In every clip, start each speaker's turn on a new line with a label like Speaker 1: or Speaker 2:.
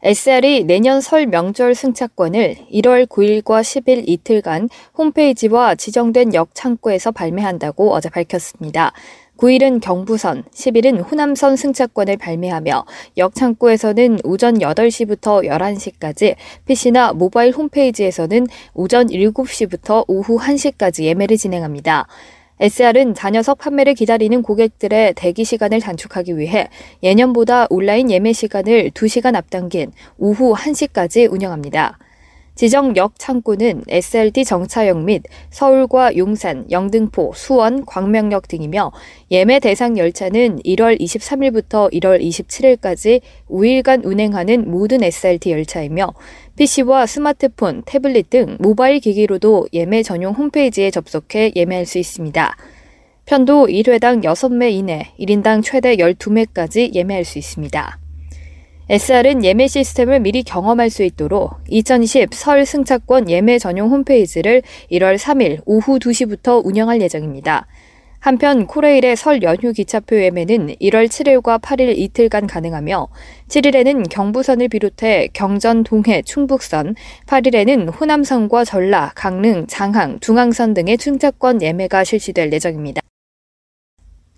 Speaker 1: SR이 내년 설 명절 승차권을 1월 9일과 10일 이틀간 홈페이지와 지정된 역 창구에서 발매한다고 어제 밝혔습니다. 9일은 경부선, 10일은 호남선 승차권을 발매하며 역 창구에서는 오전 8시부터 11시까지, PC나 모바일 홈페이지에서는 오전 7시부터 오후 1시까지 예매를 진행합니다. SR은 자녀석 판매를 기다리는 고객들의 대기 시간을 단축하기 위해 예년보다 온라인 예매 시간을 2시간 앞당긴 오후 1시까지 운영합니다. 지정 역 창구는 SLT 정차역 및 서울과 용산, 영등포, 수원, 광명역 등이며 예매 대상 열차는 1월 23일부터 1월 27일까지 5일간 운행하는 모든 SLT 열차이며 PC와 스마트폰, 태블릿 등 모바일 기기로도 예매 전용 홈페이지에 접속해 예매할 수 있습니다. 편도 1회당 6매 이내, 1인당 최대 12매까지 예매할 수 있습니다. SR은 예매 시스템을 미리 경험할 수 있도록 2020 설 승차권 예매 전용 홈페이지를 1월 3일 오후 2시부터 운영할 예정입니다. 한편 코레일의 설 연휴 기차표 예매는 1월 7일과 8일 이틀간 가능하며 7일에는 경부선을 비롯해 경전, 동해, 충북선, 8일에는 호남선과 전라, 강릉, 장항, 중앙선 등의 승차권 예매가 실시될 예정입니다.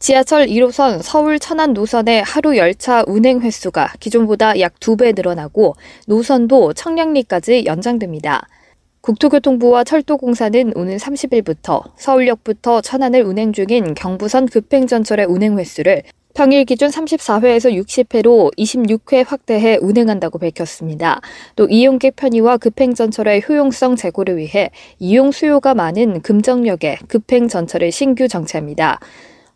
Speaker 1: 지하철 1호선 서울 천안 노선의 하루 열차 운행 횟수가 기존보다 약 2배 늘어나고 노선도 청량리까지 연장됩니다. 국토교통부와 철도공사는 오는 30일부터 서울역부터 천안을 운행 중인 경부선 급행전철의 운행 횟수를 평일 기준 34회에서 60회로 26회 확대해 운행한다고 밝혔습니다. 또 이용객 편의와 급행전철의 효용성 제고를 위해 이용 수요가 많은 금정역에 급행전철을 신규 정차합니다.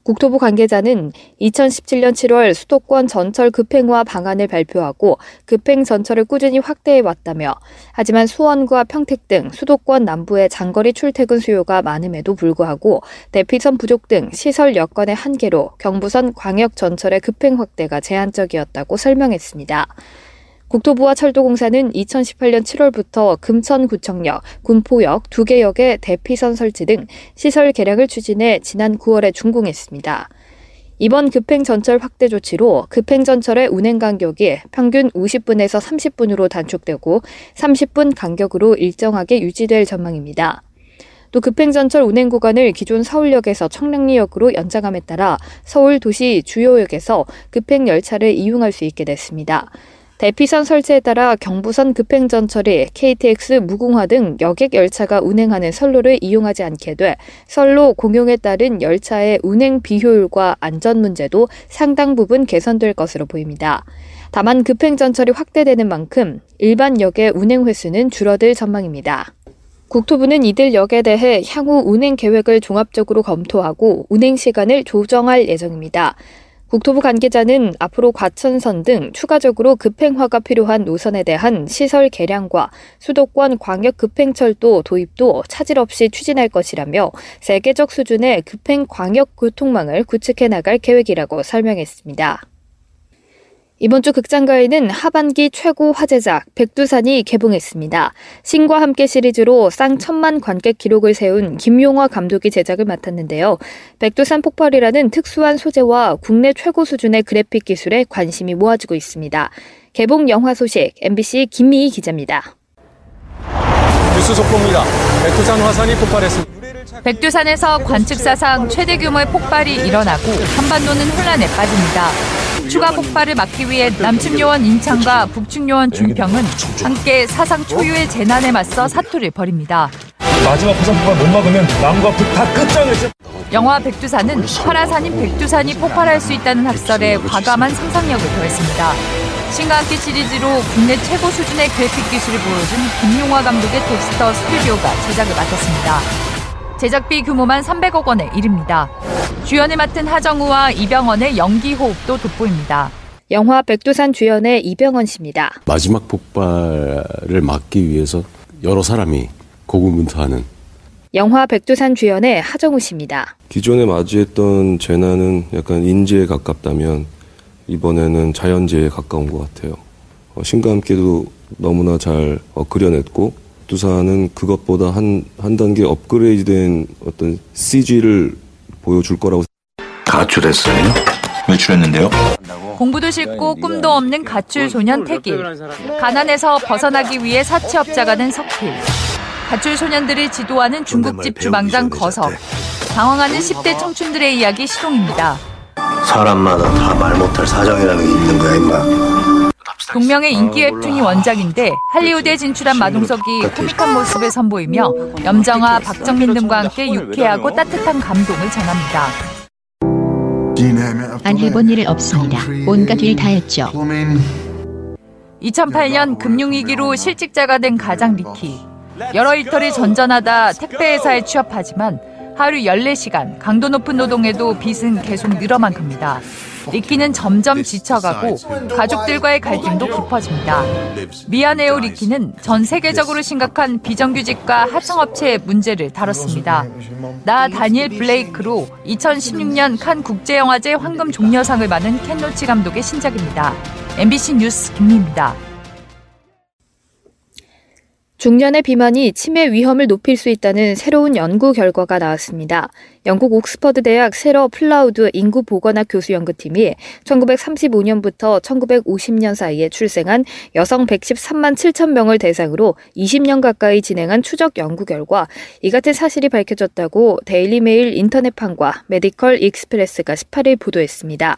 Speaker 1: 국토부 관계자는 2017년 7월 수도권 전철 급행화 방안을 발표하고 급행 전철을 꾸준히 확대해 왔다며 하지만 수원과 평택 등 수도권 남부의 장거리 출퇴근 수요가 많음에도 불구하고 대피선 부족 등 시설 여건의 한계로 경부선 광역 전철의 급행 확대가 제한적이었다고 설명했습니다. 국토부와 철도공사는 2018년 7월부터 금천구청역, 군포역 두 개 역의 대피선 설치 등 시설 개량을 추진해 지난 9월에 준공했습니다. 이번 급행전철 확대 조치로 급행전철의 운행 간격이 평균 50분에서 30분으로 단축되고 30분 간격으로 일정하게 유지될 전망입니다. 또 급행전철 운행 구간을 기존 서울역에서 청량리역으로 연장함에 따라 서울 도시 주요역에서 급행 열차를 이용할 수 있게 됐습니다. 대피선 설치에 따라 경부선 급행전철이 KTX 무궁화 등 여객 열차가 운행하는 선로를 이용하지 않게 돼 선로 공용에 따른 열차의 운행 비효율과 안전 문제도 상당 부분 개선될 것으로 보입니다. 다만 급행전철이 확대되는 만큼 일반 역의 운행 횟수는 줄어들 전망입니다. 국토부는 이들 역에 대해 향후 운행 계획을 종합적으로 검토하고 운행 시간을 조정할 예정입니다. 국토부 관계자는 앞으로 과천선 등 추가적으로 급행화가 필요한 노선에 대한 시설 개량과 수도권 광역 급행철도 도입도 차질 없이 추진할 것이라며 세계적 수준의 급행 광역 교통망을 구축해 나갈 계획이라고 설명했습니다. 이번 주 극장가에는 하반기 최고 화제작 백두산이 개봉했습니다. 신과 함께 시리즈로 쌍 천만 관객 기록을 세운 김용화 감독이 제작을 맡았는데요. 백두산 폭발이라는 특수한 소재와 국내 최고 수준의 그래픽 기술에 관심이 모아지고 있습니다. 개봉 영화 소식 MBC 김미희 기자입니다.
Speaker 2: 뉴스 속보입니다. 백두산 화산이 폭발했습니다.
Speaker 3: 백두산에서 관측 사상 최대 규모의 폭발이 일어나고 한반도는 혼란에 빠집니다. 추가 폭발을 막기 위해 남측 요원 인창과 북측 요원 중평은 함께 사상 초유의 재난에 맞서 사투를 벌입니다.
Speaker 2: 마지막 화산 폭발 못 막으면 남과 북다 끝장을
Speaker 3: 영화 백두산은 활화산인 백두산이 폭발할 수 있다는 학설에 과감한 상상력을 더했습니다. 신과 함께 시리즈로 국내 최고 수준의 그래픽 기술을 보여준 김용화 감독의 덱스터 스튜디오가 제작을 맡았습니다. 제작비 규모만 300억 원에 이릅니다. 주연을 맡은 하정우와 이병헌의 연기 호흡도 돋보입니다.
Speaker 1: 영화 백두산 주연의 이병헌 씨입니다.
Speaker 4: 마지막 폭발을 막기 위해서 여러 사람이 고군분투하는
Speaker 1: 영화 백두산 주연의 하정우 씨입니다.
Speaker 5: 기존에 맞이했던 재난은 약간 인재에 가깝다면 이번에는 자연재해에 가까운 것 같아요. 어, 신과 함께도 너무나 잘 어, 그려냈고 두산은 그것보다 한, 한 단계 업그레이드된 어떤 CG를 보여줄 거라고
Speaker 6: 가출했어요? 외출했는데요?
Speaker 3: 공부도 싫고 꿈도 없는 가출 소년 태길. 가난에서 벗어나기 위해 사채업자가 된 석필. 가출 소년들을 지도하는 중국집 주방장 거석. 당황하는 10대 청춘들의 이야기 시동입니다.
Speaker 6: 사람마다 다 말 못할 사정이라는 게 있는 거야, 임마.
Speaker 3: 동명의 인기 웹툰이 원작인데 할리우드에 진출한 마동석이 코믹한 모습을 선보이며 염정아, 박정민 등과 함께 유쾌하고 따뜻한 감동을 전합니다.
Speaker 7: 안 해본 일 없습니다. 온갖 일 다 했죠.
Speaker 3: 2008년 금융위기로 실직자가 된 가장 리키. 여러 일터를 전전하다 택배회사에 취업하지만 하루 14시간 강도 높은 노동에도 빚은 계속 늘어만 갑니다. 리키는 점점 지쳐가고 가족들과의 갈등도 깊어집니다. 미안해요 리키는 전 세계적으로 심각한 비정규직과 하청업체의 문제를 다뤘습니다. 나 다니엘 블레이크로 2016년 칸 국제영화제 황금 종려상을 받은 켄 로치 감독의 신작입니다. MBC 뉴스 김미입니다.
Speaker 1: 중년의 비만이 치매 위험을 높일 수 있다는 새로운 연구 결과가 나왔습니다. 영국 옥스퍼드 대학 세러 플라우드 인구 보건학 교수 연구팀이 1935년부터 1950년 사이에 출생한 여성 113만 7천 명을 대상으로 20년 가까이 진행한 추적 연구 결과 이 같은 사실이 밝혀졌다고 데일리메일 인터넷판과 메디컬 익스프레스가 18일 보도했습니다.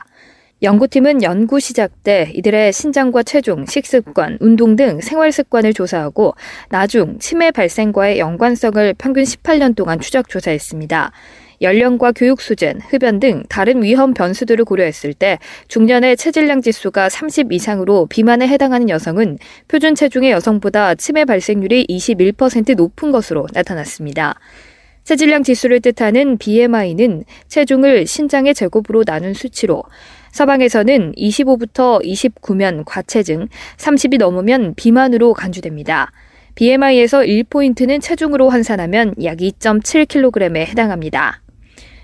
Speaker 1: 연구팀은 연구 시작 때 이들의 신장과 체중, 식습관, 운동 등 생활 습관을 조사하고 나중 치매 발생과의 연관성을 평균 18년 동안 추적 조사했습니다. 연령과 교육 수준, 흡연 등 다른 위험 변수들을 고려했을 때 중년의 체질량 지수가 30 이상으로 비만에 해당하는 여성은 표준 체중의 여성보다 치매 발생률이 21% 높은 것으로 나타났습니다. 체질량 지수를 뜻하는 BMI는 체중을 신장의 제곱으로 나눈 수치로 서방에서는 25부터 29면 과체중, 30이 넘으면 비만으로 간주됩니다. BMI에서 1포인트는 체중으로 환산하면 약 2.7kg에 해당합니다.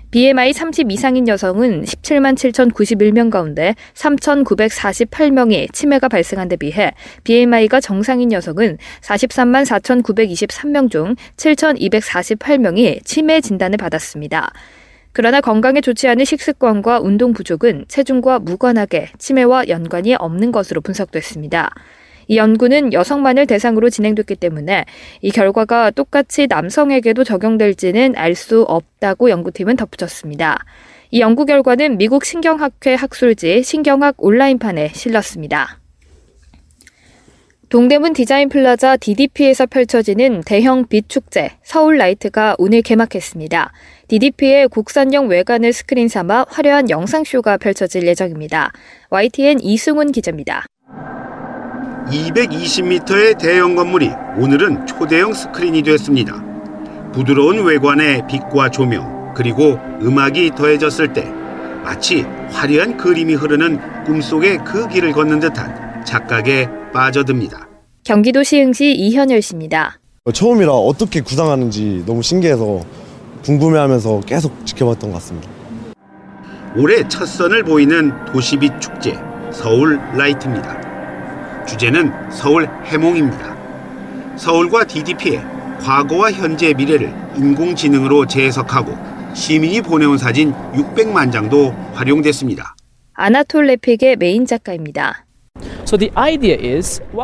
Speaker 1: BMI 30 이상인 여성은 17만 7,091명 가운데 3,948명이 치매가 발생한 데 비해 BMI가 정상인 여성은 43만 4,923명 중 7,248명이 치매 진단을 받았습니다. 그러나 건강에 좋지 않은 식습관과 운동 부족은 체중과 무관하게 치매와 연관이 없는 것으로 분석됐습니다. 이 연구는 여성만을 대상으로 진행됐기 때문에 이 결과가 똑같이 남성에게도 적용될지는 알 수 없다고 연구팀은 덧붙였습니다. 이 연구 결과는 미국 신경학회 학술지 신경학 온라인판에 실렸습니다. 동대문 디자인 플라자 DDP에서 펼쳐지는 대형 빛 축제 서울 라이트가 오늘 개막했습니다. DDP의 곡선형 외관을 스크린 삼아 화려한 영상쇼가 펼쳐질 예정입니다. YTN 이승훈 기자입니다.
Speaker 8: 220m의 대형 건물이 오늘은 초대형 스크린이 됐습니다. 부드러운 외관에 빛과 조명, 그리고 음악이 더해졌을 때 마치 화려한 그림이 흐르는 꿈속의 그 길을 걷는 듯한 착각에 빠져듭니다.
Speaker 1: 경기도 시흥시 이현열 씨입니다.
Speaker 9: 처음이라 어떻게 구상하는지 너무 신기해서 궁금해하면서 계속 지켜봤던 것 같습니다.
Speaker 8: 올해 첫 선을 보이는 도시빛 축제 서울 라이트입니다. 주제는 서울 해몽입니다. 서울과 DDP의 과거와 현재의 미래를 인공지능으로 재해석하고 시민이 보내온 사진 600만 장도 활용됐습니다.
Speaker 1: 아나톨 레픽의 메인 작가입니다.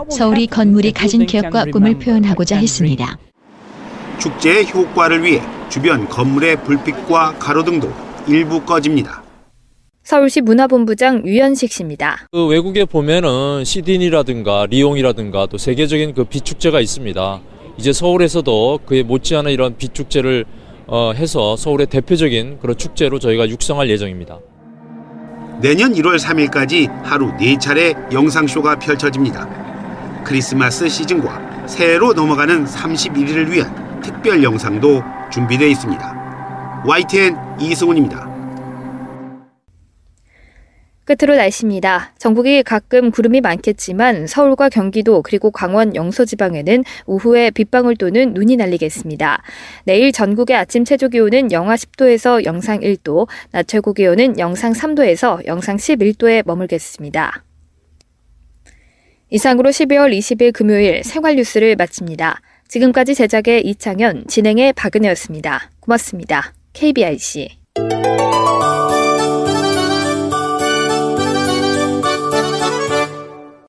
Speaker 7: 서울이 건물이 가진 기억과 꿈을 표현하고자 했습니다.
Speaker 8: 축제의 효과를 위해 주변 건물의 불빛과 가로등도 일부 꺼집니다.
Speaker 1: 서울시 문화본부장 유현식 씨입니다.
Speaker 10: 그 외국에 보면은 시드니라든가 리옹이라든가 또 세계적인 그 비축제가 있습니다. 이제 서울에서도 그에 못지않은 이런 비축제를 어, 해서 서울의 대표적인 그런 축제로 저희가 육성할 예정입니다.
Speaker 8: 내년 1월 3일까지 하루 4차례 영상쇼가 펼쳐집니다. 크리스마스 시즌과 새해로 넘어가는 31일을 위한 특별 영상도 준비되어 있습니다. YTN 이승훈입니다.
Speaker 1: 끝으로 날씨입니다. 전국이 가끔 구름이 많겠지만 서울과 경기도 그리고 강원 영서 지방에는 오후에 빗방울 또는 눈이 날리겠습니다. 내일 전국의 아침 최저 기온은 영하 10도에서 영상 1도, 낮 최고 기온은 영상 3도에서 영상 11도에 머물겠습니다. 이상으로 12월 20일 금요일 생활 뉴스를 마칩니다. 지금까지 제작의 이창현, 진행의 박은혜였습니다. 고맙습니다. KBIC